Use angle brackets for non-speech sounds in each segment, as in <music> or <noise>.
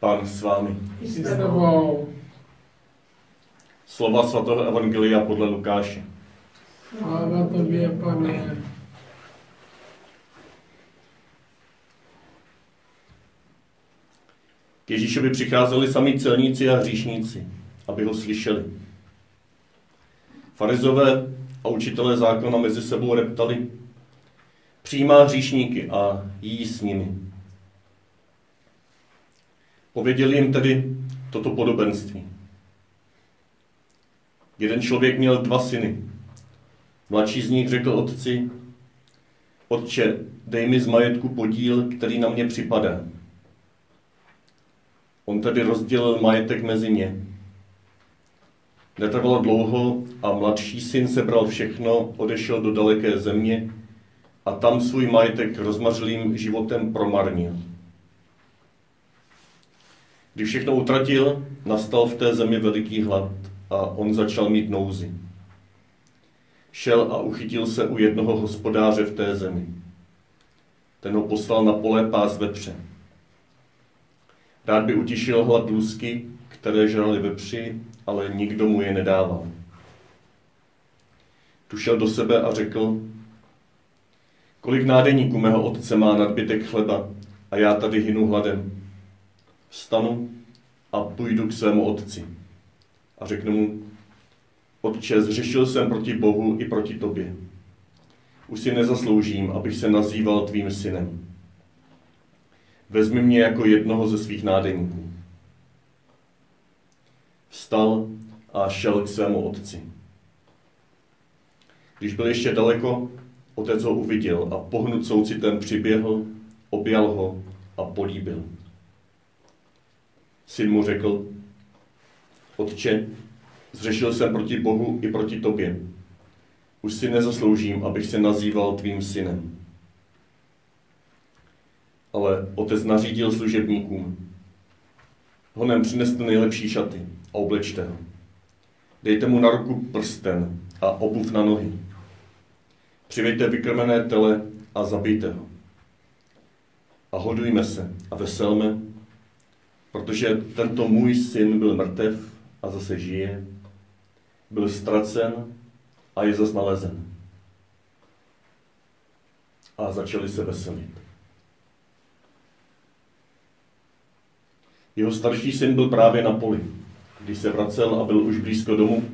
Pán s vámi. I s tebou. Slova svatého Evangelia podle Lukáše. Sláva tobě, pane. K Ježíšovi přicházeli sami celníci a hříšníci, aby ho slyšeli. Farizové a učitelé zákona mezi sebou reptali, přijímá hříšníky a jí s nimi. Pověděli jim tedy toto podobenství. Jeden člověk měl dva syny. Mladší z nich řekl otci, otče, dej mi z majetku podíl, který na mě připadá. On tedy rozdělil majetek mezi ně. Netrvalo dlouho a mladší syn sebral všechno, odešel do daleké země a tam svůj majetek rozmařilým životem promarnil. Když všechno utratil, nastal v té zemi veliký hlad a on začal mít nouzi. Šel a uchytil se u jednoho hospodáře v té zemi. Ten ho poslal na pole pás vepře. Rád by utišil hlad lusky, které žrali vepři, ale nikdo mu je nedával. Tu šel do sebe a řekl, kolik nádeníků mého otce má nadbytek chleba a já tady hynu hladem. Vstanu a půjdu k svému otci. A řeknu mu, Otče, zřešil jsem proti Bohu i proti tobě. Už si nezasloužím, abych se nazýval tvým synem. Vezmi mě jako jednoho ze svých nádeníků. Vstal a šel k svému otci. Když byl ještě daleko, otec ho uviděl a pohnut soucitem přiběhl, objal ho a políbil. Syn mu řekl, Otče, zřešil jsem proti Bohu i proti tobě. Už si nezasloužím, abych se nazýval tvým synem. Ale otec nařídil služebníkům, honem přineste nejlepší šaty a oblečte ho. Dejte mu na ruku prsten a obuv na nohy. Přiveďte vykrmené tele a zabijte ho. A hodujme se a veselme, protože tento můj syn byl mrtev a zase žije, byl ztracen a je zase nalezen. A začali se veselit. Jeho starší syn byl právě na poli. Když se vracel a byl už blízko domu,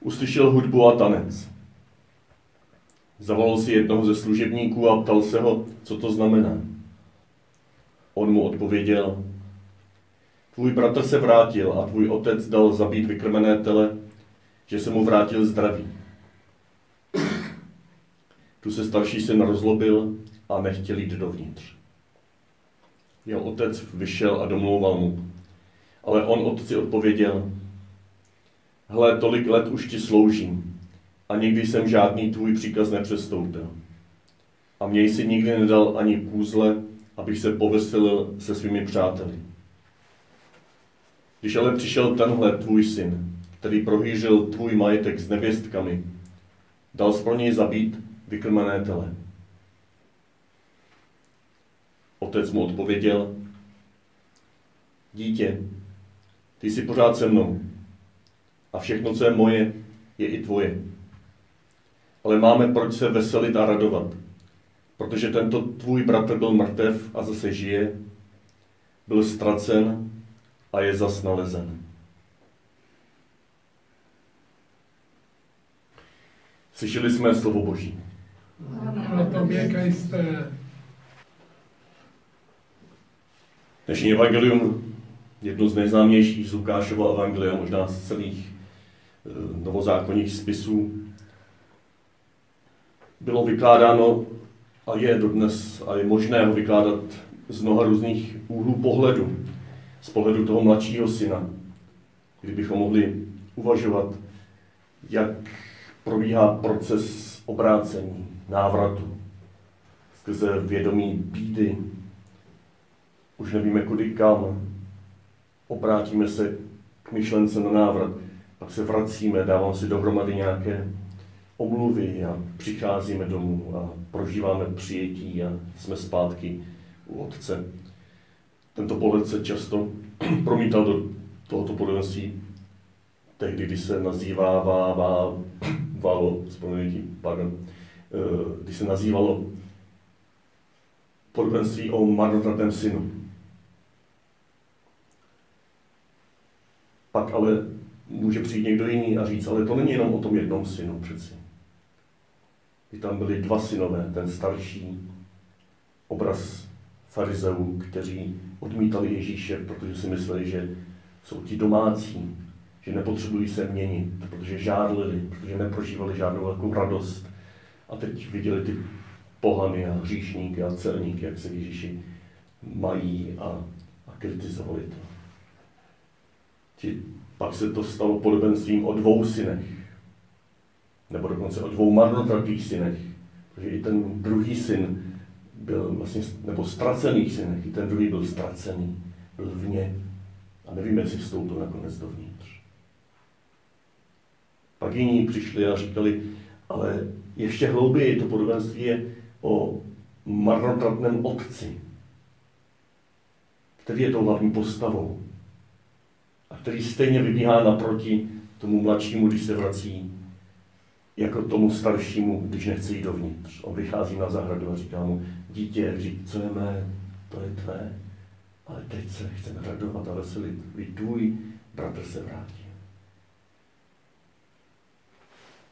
uslyšel hudbu a tanec. Zavolal si jednoho ze služebníků a ptal se ho, co to znamená. On mu odpověděl, tvůj bratr se vrátil a tvůj otec dal zabít vykrmené tele, že se mu vrátil zdraví. Tu se starší syn rozlobil a nechtěl jít dovnitř. Jeho otec vyšel a domlouval mu. Ale on otci odpověděl, hle, tolik let už ti sloužím a nikdy jsem žádný tvůj příkaz nepřestoupil. A mě jsi nikdy nedal ani kůzle, abych se poveselil se svými přáteli. Když ale přišel tenhle tvůj syn, který prohýřil tvůj majetek s nevěstkami, dal pro něj zabít vykrmené tele. Otec mu odpověděl, dítě, ty jsi pořád se mnou a všechno, co je moje, je i tvoje. Ale máme proč se veselit a radovat, protože tento tvůj bratr byl mrtev a zase žije, byl ztracen a je zas nalezen. Slyšeli jsme slovo Boží. Ale tobě, Kriste. Dnešní evangelium, jedno z nejznámějších z Lukášova evangelia, možná z celých e, novozákonních spisů, bylo vykládáno a je dodnes a je možné ho vykládat z mnoha různých úhlů pohledu. Z pohledu toho mladšího syna, kdybychom mohli uvažovat, jak probíhá proces obrácení, návratu, skrze vědomí bídy. Už nevíme kudy kam. Obrátíme se k myšlence na návrat. Pak se vracíme, dávám si dohromady nějaké omluvy a přicházíme domů a prožíváme přijetí a jsme zpátky u Otce. Tento pohled se často <clears throat> promítal do tohoto podobenství tehdy, kdy se nazývávalo, pardon, eh, kdy se nazývalo podobenství o marnotratném synu. Pak ale může přijít někdo jiný a říct, ale to není jenom o tom jednom synu přeci. Kdy tam byli dva synové, ten starší, obraz farizeů, kteří odmítali Ježíše, protože si mysleli, že jsou ti domácí, že nepotřebují se měnit, protože žádlili, protože neprožívali žádnou velkou radost. A teď viděli ty pohany a hříšníky a celníky, jak se Ježíši mají a, a kritizovali to. Ti, pak se to stalo podobenstvím o dvou synech, nebo dokonce o dvou marnotratných synech, protože i ten druhý syn byl vlastně, nebo ztracených synech, i ten druhý byl ztracený, byl vně a nevíme, jestli vstoupil nakonec dovnitř. Pak jiní přišli a říkali, ale ještě hlouběji to podobenství je o marnotratném otci, který je tou hlavní postavou a který stejně vybíhá naproti tomu mladšímu, když se vrací, jako tomu staršímu, když nechce jít dovnitř. On vychází na zahradu a říká mu, dítě, co mé, to je tvé, ale teď se chceme radovat a veselit, vy tvůj bratr se vrátí.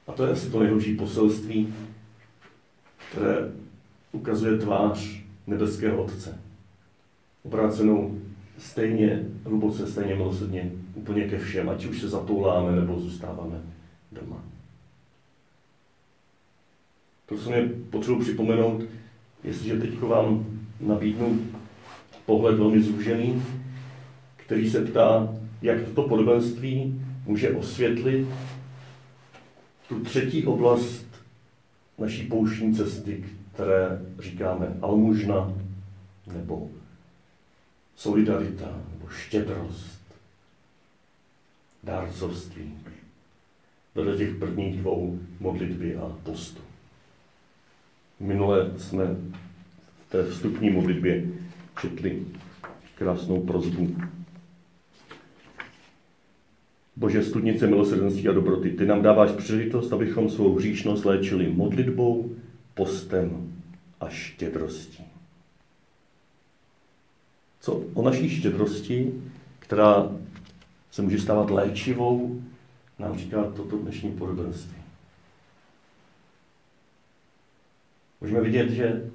A to je asi to nejhorší poselství, které ukazuje tvář nebeského Otce. Obrácenou stejně hluboce, stejně milosrdně úplně ke všem, ať už se zatouláme nebo zůstáváme doma. To se mě potřebuji připomenout, jestliže teď vám nabídnu pohled velmi zúžený, který se ptá, jak toto podobenství může osvětlit tu třetí oblast naší pouštní cesty, které říkáme almužna nebo solidarita nebo štědrost, dárcovství. Vedle těch prvních dvou modlitby a postu. Minule jsme v té vstupní modlitbě četli krásnou prozbu Bože, studnice milosrdenství a dobroty, ty nám dáváš příležitost, abychom svou hříšnost léčili modlitbou, postem a štědrostí. Co o naší štědrosti, která se může stávat léčivou, nám říká toto dnešní podobenství. Můžeme vidět, že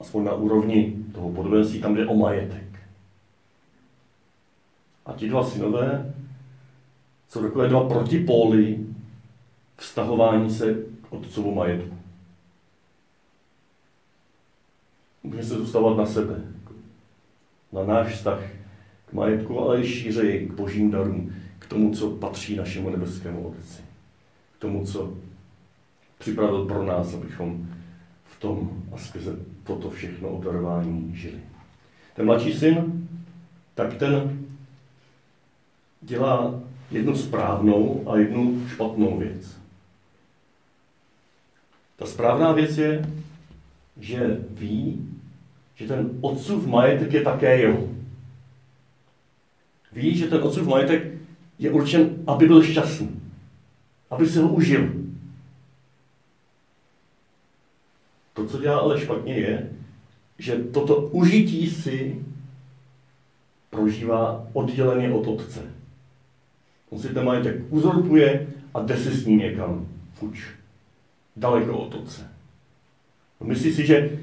aspoň na úrovni toho podobenství tam jde o majetek. A ti dva synové jsou takové dva protipóly vztahování se k otcovu majetku. Můžeme se zůstávat na sebe, na náš vztah k majetku, ale i šířeji k božím darům, k tomu, co patří našemu nebeskému Otci. K tomu, co připravil pro nás, abychom tom a skrze toto všechno obdarování žili. Ten mladší syn, tak ten dělá jednu správnou a jednu špatnou věc. Ta správná věc je, že ví, že ten otcův majetek je také jeho. Ví, že ten otcův majetek je určen, aby byl šťastný, aby se ho užil. To, co dělá ale špatně, je, že toto užití si prožívá odděleně od otce. On si ten majetek uzurpuje a jde si s ním někam fuč. Daleko od otce. Myslí si, že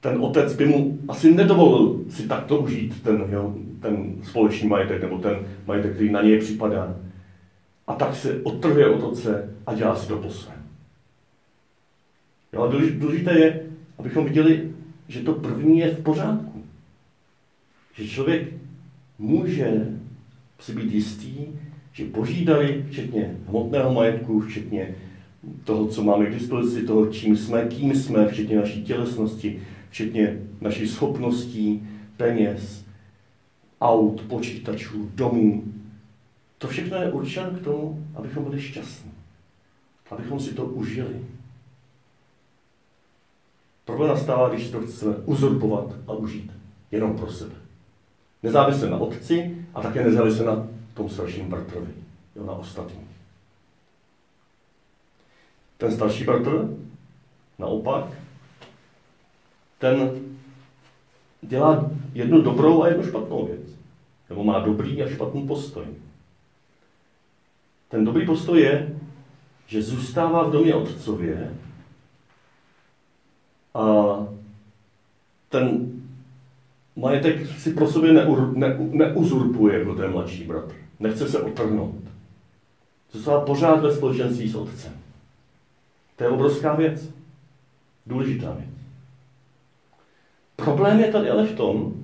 ten otec by mu asi nedovolil si takto užít ten, jo, ten společný majetek nebo ten majetek, který na něj připadá. A tak se odtrhuje od otce a dělá si to po svém. Jo, a důležité je, abychom viděli, že to první je v pořádku. Že člověk může si být jistý, že boží dary, včetně hmotného majetku, včetně toho, co máme k dispozici, toho, čím jsme, kým jsme, včetně naší tělesnosti, včetně našich schopností, peněz, aut, počítačů, domů. To všechno je určeno k tomu, abychom byli šťastní. Abychom si to užili. Problém nastává, když to chceme uzurpovat a užít jenom pro sebe. Nezávisle na otci a také nezávisle na tom starším bratrovi, jo, na ostatních. Ten starší bratr, naopak, ten dělá jednu dobrou a jednu špatnou věc. Nebo má dobrý a špatný postoj. Ten dobrý postoj je, že zůstává v domě otcově a ten majetek si pro sebe neur, ne, neuzurpuje jako ten mladší bratr. Nechce se otrhnout. Zůstává pořád ve společenství s otcem. To je obrovská věc. Důležitá věc. Problém je tady ale v tom,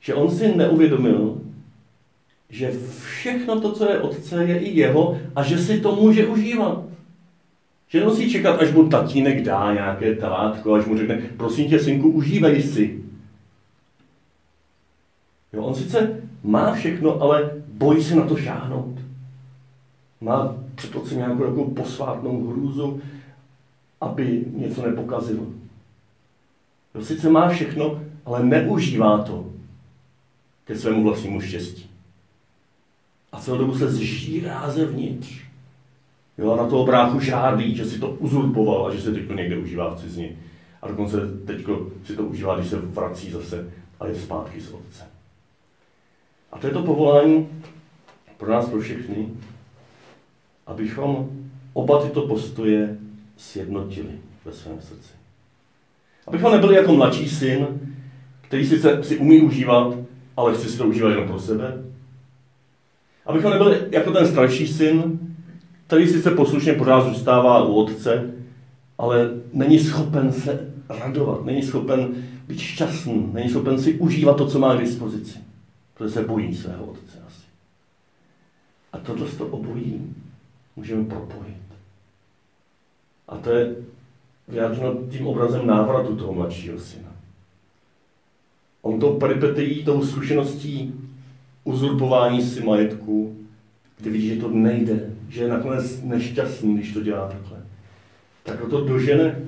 že on si neuvědomil, že všechno to, co je otce, je i jeho a že si to může užívat. Že nemusí čekat, až mu tatínek dá nějaké talátko, až mu řekne, prosím tě, synku, užívej si. Jo, on sice má všechno, ale bojí se na to šáhnout. Má před oci nějakou takovou posvátnou hrůzu, aby něco nepokazil. Jo, sice má všechno, ale neužívá to ke svému vlastnímu štěstí. A celou dobu se zžírá zevnitř. Jo, a na toho bráchu žádí, že si to uzurpoval a že se teď někde užívá v cizni. A dokonce teď si to užívá, když se vrací zase a je zpátky s otcem. A to je to povolání pro nás, pro všechny, abychom oba tyto postoje sjednotili ve svém srdci. Abychom nebyli jako mladší syn, který sice si umí užívat, ale chce si to užívat jenom pro sebe. Abychom nebyli jako ten starší syn, který sice poslušně pořád zůstává u otce, ale není schopen se radovat, není schopen být šťastný, není schopen si užívat to, co má k dispozici, protože se bojí svého otce asi. A tohle to obojí můžeme propojit. A to je vyjádřeno tím obrazem návratu toho mladšího syna. On to peripetejí tou zkušeností uzurpování si majetku, kdy vidí, že to nejde, že je nakonec nešťastný, když to dělá takhle. Tak to dožene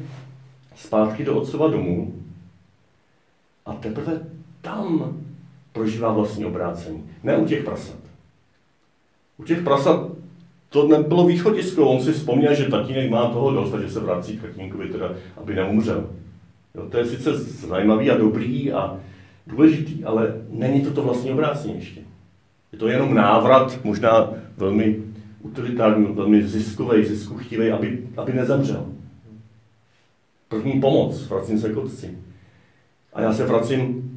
zpátky do otcova domu a teprve tam prožívá vlastní obrácení. Ne u těch prasat. U těch prasat to nebylo východisko. On si vzpomněl, že tatínek má toho dost a že se vrací k tatínkovi, teda, aby neumřel. Jo, to je sice zajímavý a dobrý a důležitý, ale není to to vlastní obrácení ještě. Je to jenom návrat, možná velmi utilitární, velmi ziskový, ziskuchtivý, aby, aby nezemřel. První pomoc, vracím se k otci. A já se vracím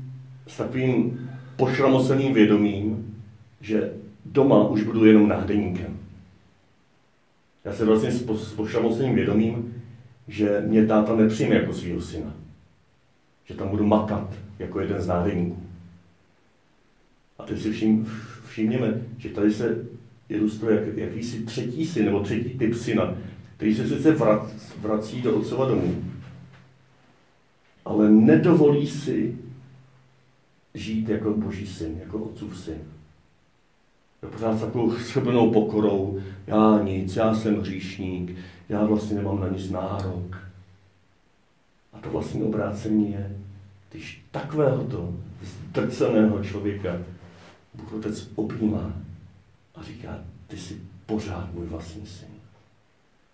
s takovým pošramoceným vědomím, že doma už budu jenom náhdeníkem. Já se vracím s pošramoceným vědomím, že mě táta nepřijme jako svého syna. Že tam budu makat jako jeden z náhdeníků. A teď si všim, všimněme, že tady se ilustruje jak, jakýsi třetí syn, nebo třetí typ syna, který se sice vrat, vrací do otcova domu, ale nedovolí si žít jako boží syn, jako otcův syn. Je pořád s takovou schopnou pokorou, já nic, já jsem hříšník, já vlastně nemám na nic nárok. A to vlastní obrácení je, když takovéhoto zdrceného člověka Bůh Otec objímá a říká, ty jsi pořád můj vlastní syn.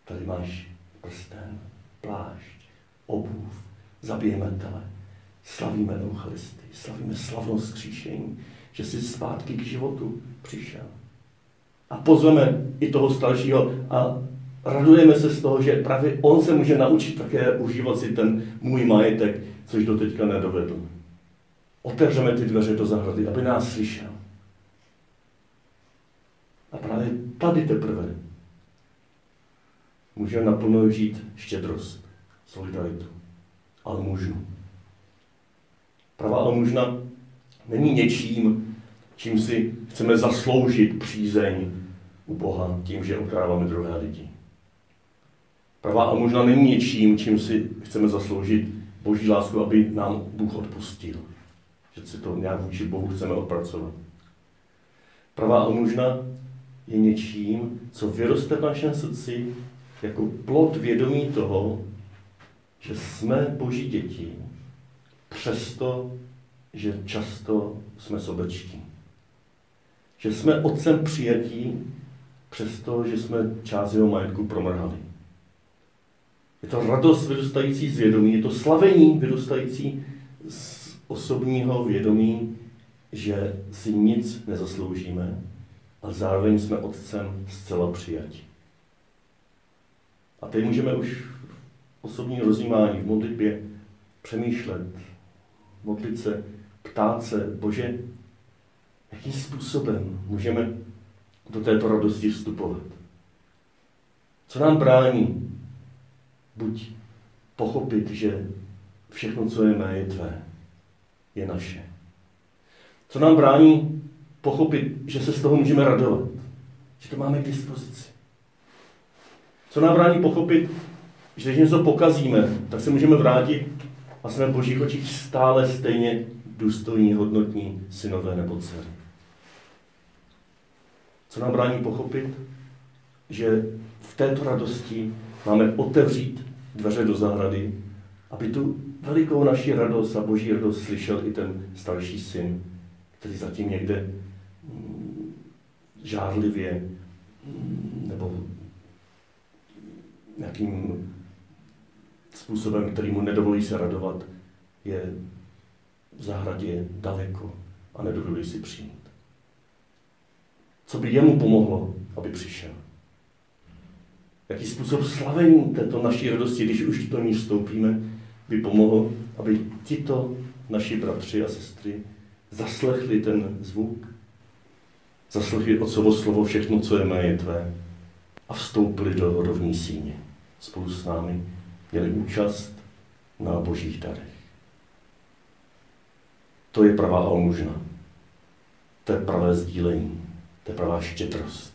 Tady máš prsten, plášť, obuv, zabijeme tele, slavíme Eucharistii, slavíme slavnost kříšení, že jsi zpátky k životu přišel. A pozveme i toho staršího a radujeme se z toho, že právě on se může naučit také užívat si ten můj majetek, což do teďka nedovedl. Otevřeme ty dveře do zahrady, aby nás slyšel. A právě tady teprve můžeme naplno žít štědrost, solidaritu, almužnu. Pravá almužna není něčím, čím si chceme zasloužit přízeň u Boha tím, že okráváme druhé lidi. Pravá almužna není něčím, čím si chceme zasloužit Boží lásku, aby nám Bůh odpustil. Že si to nějak vůči Bohu chceme odpracovat. Pravá almužna je něčím, co vyroste v našem srdci jako plod vědomí toho, že jsme boží děti, přesto, že často jsme sobečtí. Že jsme otcem přijatí, přesto, že jsme část jeho majetku promrhali. Je to radost vyrůstající z vědomí, je to slavení vyrůstající z osobního vědomí, že si nic nezasloužíme, ale zároveň jsme otcem zcela přijati. A teď můžeme už v osobní rozjímání, v modlitbě přemýšlet, modlit se, ptát se, Bože, jakým způsobem můžeme do této radosti vstupovat. Co nám brání buď pochopit, že všechno, co je mé, je tvé, je naše. Co nám brání pochopit, že se z toho můžeme radovat, že to máme k dispozici. Co nám brání pochopit, že když něco pokazíme, tak se můžeme vrátit a jsme v božích očích stále stejně důstojní, hodnotní synové nebo dcery. Co nám brání pochopit, že v této radosti máme otevřít dveře do zahrady, aby tu velikou naši radost a boží radost slyšel i ten starší syn, který zatím někde žárlivě mm, nebo nějakým způsobem, který mu nedovolí se radovat, je v zahradě daleko a nedovolí si přijít. Co by jemu pomohlo, aby přišel? Jaký způsob slavení této naší radosti, když už do ní vstoupíme, by pomohlo, aby tito naši bratři a sestry zaslechli ten zvuk, zaslechli otcovo slovo všechno, co je mé, je tvé a vstoupili do rovní síně spolu s námi, měli účast na božích darech. To je pravá almužna. To je pravé sdílení. To je pravá štědrost.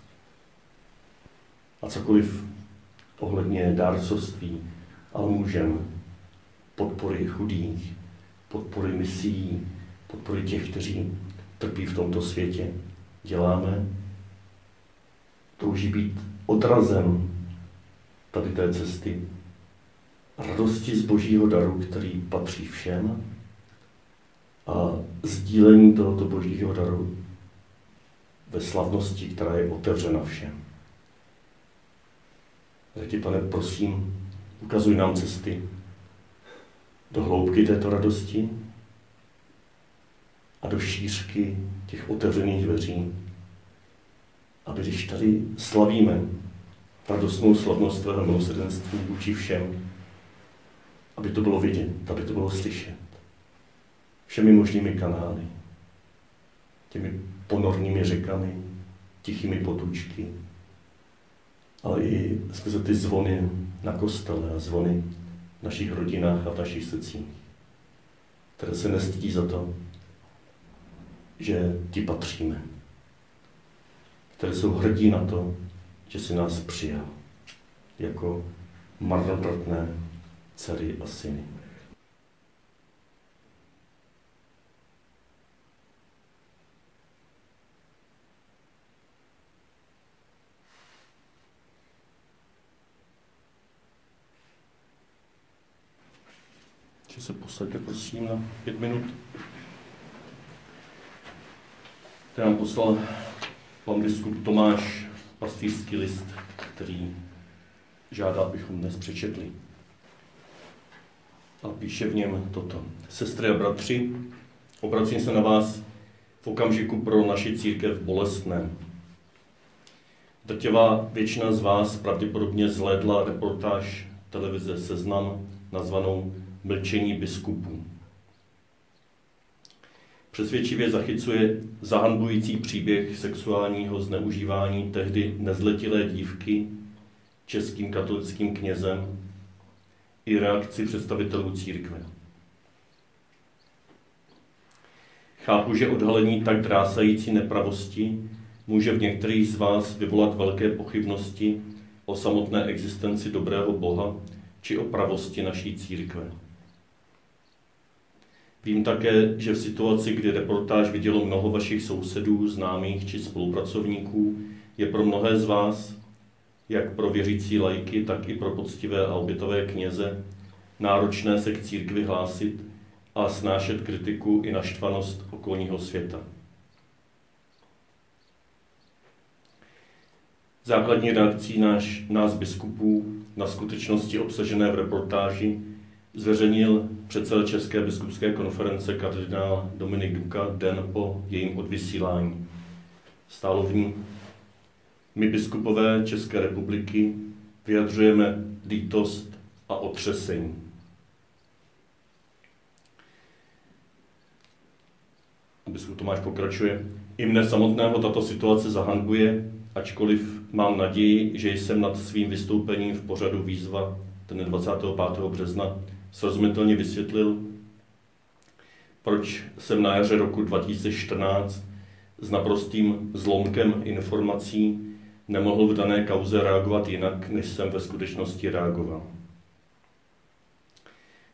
A cokoliv ohledně dárcovství, almužem, podpory chudých, podpory misí, podpory těch, kteří trpí v tomto světě, děláme, touží být odrazem tady té cesty. Radosti z božího daru, který patří všem a sdílení tohoto božího daru ve slavnosti, která je otevřena všem. Tak ti, pane, prosím, ukazuj nám cesty. Do hloubky této radosti a do šířky těch otevřených dveří, aby když tady slavíme radostnou slavnost tvého milosrdenství vůči všem, aby to bylo vidět, aby to bylo slyšet. Všemi možnými kanály, těmi ponornými řekami, tichými potůčky, ale i skrze ty zvony na kostele a zvony v našich rodinách a v našich srdcích, které se nestydí za to, že ti patříme, které jsou hrdí na to, že si nás přijal jako marnotratné dcery a syny. Že se posaďte prosím na pět minut. Teď nám poslal pan biskup Tomáš pastýřský list, který žádá, abychom dnes přečetli a píše v něm toto. Sestry a bratři, obracím se na vás v okamžiku pro naši církev bolestné. Drtivá většina z vás pravděpodobně zhlédla reportáž televize Seznam nazvanou Mlčení biskupů. Přesvědčivě zachycuje zahanbující příběh sexuálního zneužívání tehdy nezletilé dívky českým katolickým knězem i reakci představitelů církve. Chápu, že odhalení tak drásající nepravosti může v některých z vás vyvolat velké pochybnosti o samotné existenci dobrého Boha či o pravosti naší církve. Vím také, že v situaci, kdy reportáž vidělo mnoho vašich sousedů, známých či spolupracovníků, je pro mnohé z vás jak pro věřící lajky, tak i pro poctivé a obětové kněze, náročné se k církvi hlásit a snášet kritiku i naštvanost okolního světa. Základní reakcí náš, nás biskupů na skutečnosti obsažené v reportáži zveřejnil předseda České biskupské konference kardinál Dominik Duka den po jejím odvysílání. Stálo v ní, my biskupové České republiky vyjadřujeme lítost a otřesení. Biskup Tomáš pokračuje. I mne samotného tato situace zahanbuje, ačkoliv mám naději, že jsem nad svým vystoupením v pořadu výzva ten 25. března srozumitelně vysvětlil, proč jsem na jaře roku 2014 s naprostým zlomkem informací nemohl v dané kauze reagovat jinak, než jsem ve skutečnosti reagoval.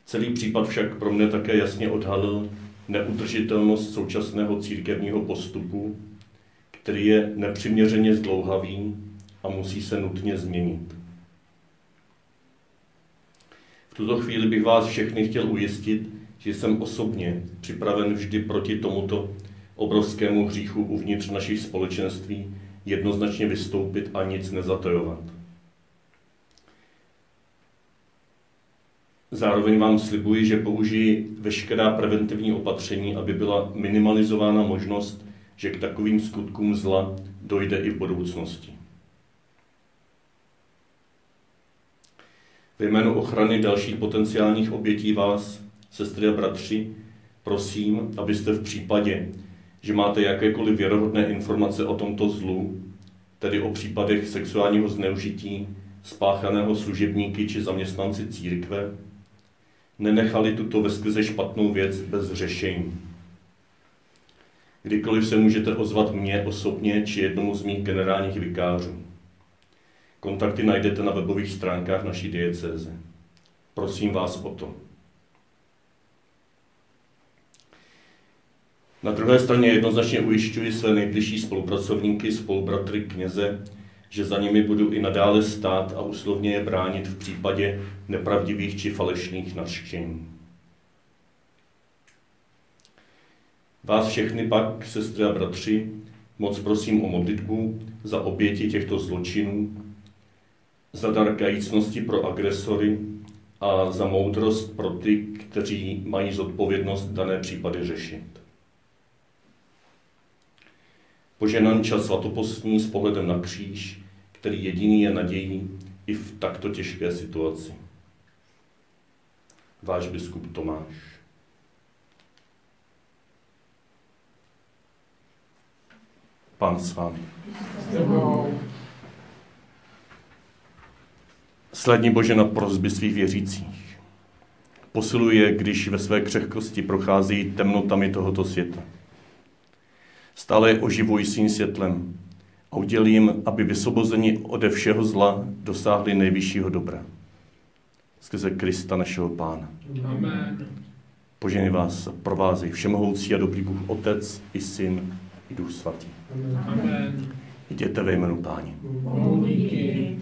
Celý případ však pro mě také jasně odhalil neudržitelnost současného církevního postupu, který je nepřiměřeně zdlouhavý a musí se nutně změnit. V tuto chvíli bych vás všechny chtěl ujistit, že jsem osobně připraven vždy proti tomuto obrovskému hříchu uvnitř našich společenství jednoznačně vystoupit a nic nezatojovat. Zároveň vám slibuji, že použiji veškerá preventivní opatření, aby byla minimalizována možnost, že k takovým skutkům zla dojde i v budoucnosti. Ve jménu ochrany dalších potenciálních obětí vás, sestry a bratři, prosím, abyste v případě, že máte jakékoliv věrohodné informace o tomto zlu, tedy o případech sexuálního zneužití spáchaného služebníky či zaměstnanci církve, nenechali tuto veskrze špatnou věc bez řešení. Kdykoliv se můžete ozvat mně osobně či jednomu z mých generálních vikářů. Kontakty najdete na webových stránkách naší diecéze. Prosím vás o to. Na druhé straně jednoznačně ujišťuji své nejbližší spolupracovníky, spolubratry kněze, že za nimi budu i nadále stát a uslovně je bránit v případě nepravdivých či falešných nařčení. Vás všechny pak, sestry a bratři, moc prosím o modlitbu za oběti těchto zločinů, za dar kajícnosti pro agresory a za moudrost pro ty, kteří mají zodpovědnost dané případy řešit. Poženan čas svatopostní s pohledem na kříž, který jediný je nadějí i v takto těžké situaci. Váš biskup Tomáš. Pán s vámi. Slední Bože na prozby svých věřících. Posiluje, když ve své křehkosti prochází temnotami tohoto světa. Stále je oživuj svým světlem a udělím, aby vysvobozeni ode všeho zla dosáhli nejvyššího dobra. Skrze Krista našeho Pána. Amen. Poženy vás provází všemohoucí a dobrý Bůh Otec i Syn i Duch Svatý. Amen. Jděte ve jménu Páně. Bohu díky.